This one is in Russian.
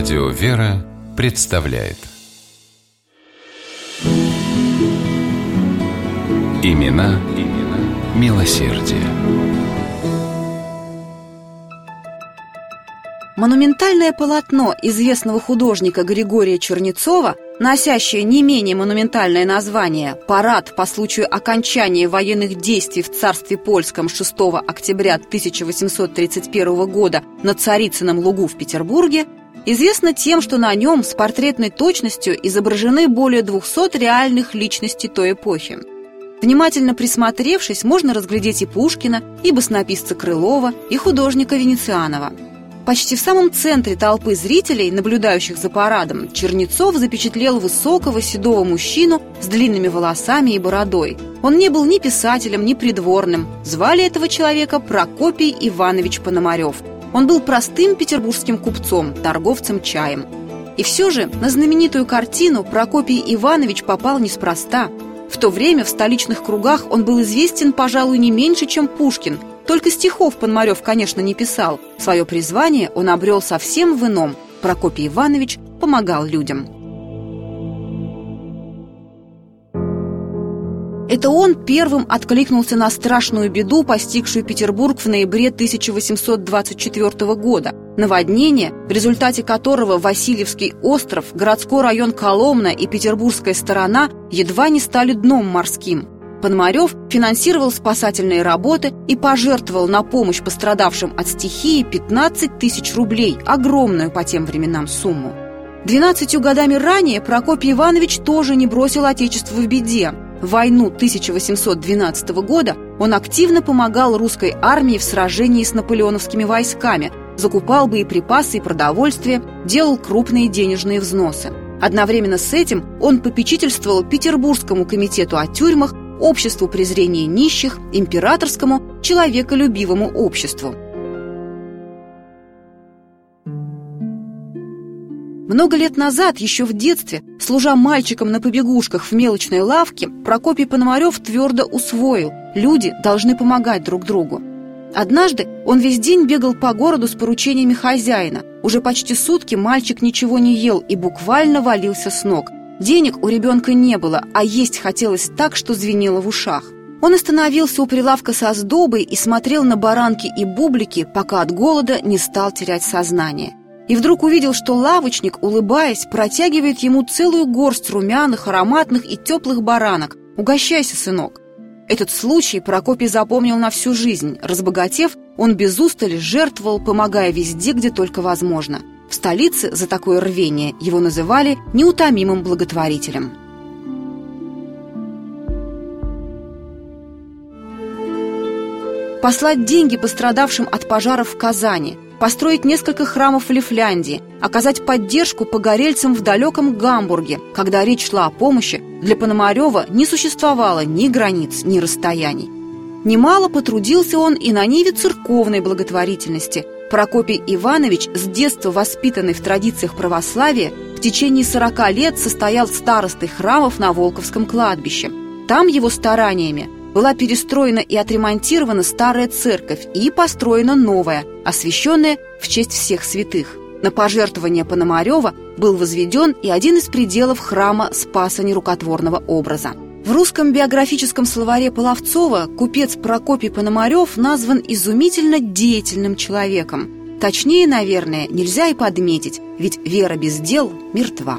Радио «Вера» представляет Имена, имена милосердие. Монументальное полотно известного художника Григория Чернецова, носящее не менее монументальное название «Парад по случаю окончания военных действий в царстве польском 6 октября 1831 года на Царицыном лугу в Петербурге», известно тем, что на нем с портретной точностью изображены более 200 реальных личностей той эпохи. Внимательно присмотревшись, можно разглядеть и Пушкина, и баснописца Крылова, и художника Венецианова – Почти в самом центре толпы зрителей, наблюдающих за парадом, Чернецов запечатлел высокого седого мужчину с длинными волосами и бородой. Он не был ни писателем, ни придворным. Звали этого человека Прокопий Иванович Пономарев. Он был простым петербургским купцом, торговцем чаем. И все же на знаменитую картину Прокопий Иванович попал неспроста. В то время в столичных кругах он был известен, пожалуй, не меньше, чем Пушкин – только стихов Пономарев, конечно, не писал. Свое призвание он обрел совсем в ином. Прокопий Иванович помогал людям. Это он первым откликнулся на страшную беду, постигшую Петербург в ноябре 1824 года. Наводнение, в результате которого Васильевский остров, городской район Коломна и петербургская сторона едва не стали дном морским. Пономарев финансировал спасательные работы и пожертвовал на помощь пострадавшим от стихии 15 тысяч рублей, огромную по тем временам сумму. Двенадцатью годами ранее Прокопий Иванович тоже не бросил Отечество в беде. Войну 1812 года он активно помогал русской армии в сражении с наполеоновскими войсками, закупал боеприпасы и продовольствие, делал крупные денежные взносы. Одновременно с этим он попечительствовал Петербургскому комитету о тюрьмах обществу презрения нищих, императорскому, человеколюбивому обществу. Много лет назад, еще в детстве, служа мальчиком на побегушках в мелочной лавке, Прокопий Пономарев твердо усвоил – люди должны помогать друг другу. Однажды он весь день бегал по городу с поручениями хозяина. Уже почти сутки мальчик ничего не ел и буквально валился с ног – Денег у ребенка не было, а есть хотелось так, что звенело в ушах. Он остановился у прилавка со сдобой и смотрел на баранки и бублики, пока от голода не стал терять сознание. И вдруг увидел, что лавочник, улыбаясь, протягивает ему целую горсть румяных, ароматных и теплых баранок. «Угощайся, сынок!» Этот случай Прокопий запомнил на всю жизнь. Разбогатев, он без устали жертвовал, помогая везде, где только возможно – в столице за такое рвение его называли неутомимым благотворителем. Послать деньги пострадавшим от пожаров в Казани, построить несколько храмов в Лифляндии, оказать поддержку погорельцам в далеком Гамбурге, когда речь шла о помощи, для Пономарева не существовало ни границ, ни расстояний. Немало потрудился он и на ниве церковной благотворительности – Прокопий Иванович, с детства воспитанный в традициях православия, в течение 40 лет состоял старостой храмов на Волковском кладбище. Там его стараниями была перестроена и отремонтирована старая церковь и построена новая, освященная в честь всех святых. На пожертвование Пономарева был возведен и один из пределов храма Спаса Нерукотворного образа. В русском биографическом словаре Половцова купец Прокопий Пономарев назван изумительно деятельным человеком. Точнее, наверное, нельзя и подметить, ведь вера без дел мертва.